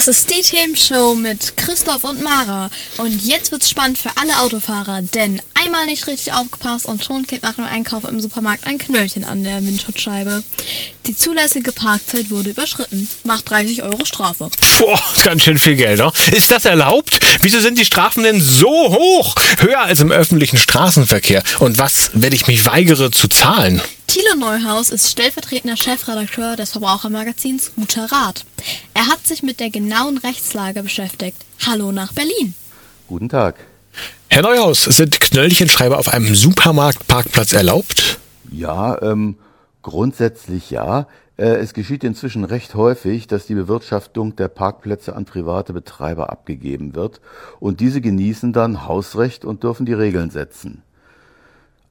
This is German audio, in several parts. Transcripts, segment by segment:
Das ist die Themenshow mit Christoph und Mara. Und jetzt wird's spannend für alle Autofahrer, denn einmal nicht richtig aufgepasst und schon klebt nach dem Einkauf im Supermarkt ein Knöllchen an der Windschutzscheibe. Die zulässige Parkzeit wurde überschritten. Macht 30 Euro Strafe. Boah, ganz schön viel Geld, ne? Ist das erlaubt? Wieso sind die Strafen denn so hoch? Höher als im öffentlichen Straßenverkehr. Und was, wenn ich mich weigere zu zahlen? Thilo Neuhaus ist stellvertretender Chefredakteur des Verbrauchermagazins Guter Rat. Er hat sich mit der genauen Rechtslage beschäftigt. Hallo nach Berlin. Guten Tag. Herr Neuhaus, sind Knöllchenschreiber auf einem Supermarktparkplatz erlaubt? Ja, ähm, grundsätzlich ja. Äh, es geschieht inzwischen recht häufig, dass die Bewirtschaftung der Parkplätze an private Betreiber abgegeben wird und diese genießen dann Hausrecht und dürfen die Regeln setzen.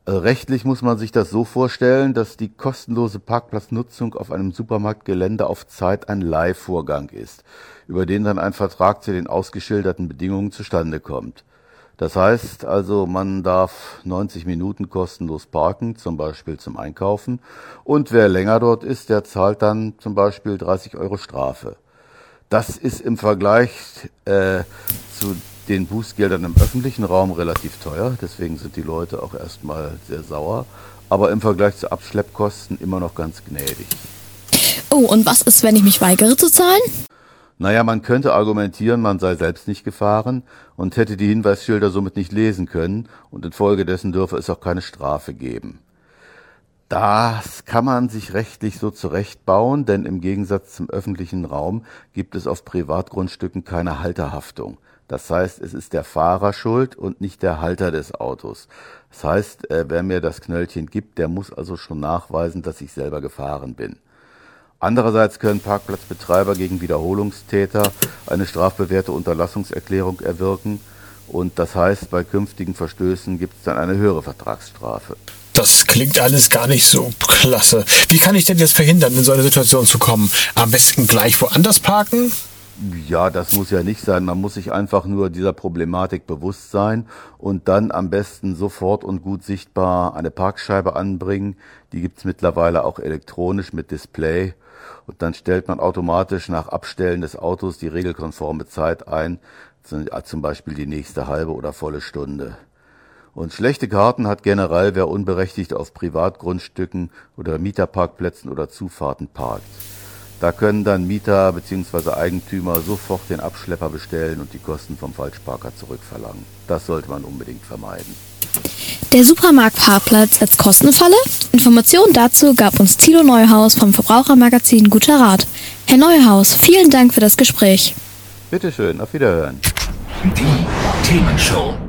Äh, rechtlich muss man sich das so vorstellen, dass die kostenlose Parkplatznutzung auf einem Supermarktgelände auf Zeit ein Leihvorgang ist, über den dann ein Vertrag zu den ausgeschilderten Bedingungen zustande kommt. Das heißt also, man darf 90 Minuten kostenlos parken, zum Beispiel zum Einkaufen, und wer länger dort ist, der zahlt dann zum Beispiel 30 Euro Strafe. Das ist im Vergleich äh, zu den Bußgeldern im öffentlichen Raum relativ teuer, deswegen sind die Leute auch erstmal sehr sauer, aber im Vergleich zu Abschleppkosten immer noch ganz gnädig. Oh, und was ist, wenn ich mich weigere zu zahlen? Naja, man könnte argumentieren, man sei selbst nicht gefahren und hätte die Hinweisschilder somit nicht lesen können und infolgedessen dürfe es auch keine Strafe geben. Das kann man sich rechtlich so zurechtbauen, denn im Gegensatz zum öffentlichen Raum gibt es auf Privatgrundstücken keine Halterhaftung. Das heißt, es ist der Fahrer schuld und nicht der Halter des Autos. Das heißt, äh, wer mir das Knöllchen gibt, der muss also schon nachweisen, dass ich selber gefahren bin. Andererseits können Parkplatzbetreiber gegen Wiederholungstäter eine strafbewährte Unterlassungserklärung erwirken und das heißt, bei künftigen Verstößen gibt es dann eine höhere Vertragsstrafe. Das klingt alles gar nicht so klasse. Wie kann ich denn jetzt verhindern, in so eine Situation zu kommen? Am besten gleich woanders parken? Ja, das muss ja nicht sein. Man muss sich einfach nur dieser Problematik bewusst sein und dann am besten sofort und gut sichtbar eine Parkscheibe anbringen. Die gibt's mittlerweile auch elektronisch mit Display. Und dann stellt man automatisch nach Abstellen des Autos die regelkonforme Zeit ein, zum Beispiel die nächste halbe oder volle Stunde. Und schlechte Karten hat generell wer unberechtigt auf Privatgrundstücken oder Mieterparkplätzen oder Zufahrten parkt. Da können dann Mieter bzw. Eigentümer sofort den Abschlepper bestellen und die Kosten vom Falschparker zurückverlangen. Das sollte man unbedingt vermeiden. Der Supermarktparkplatz als Kostenfalle? Informationen dazu gab uns Thilo Neuhaus vom Verbrauchermagazin Guter Rat. Herr Neuhaus, vielen Dank für das Gespräch. Bitteschön, auf Wiederhören. Die Themenshow.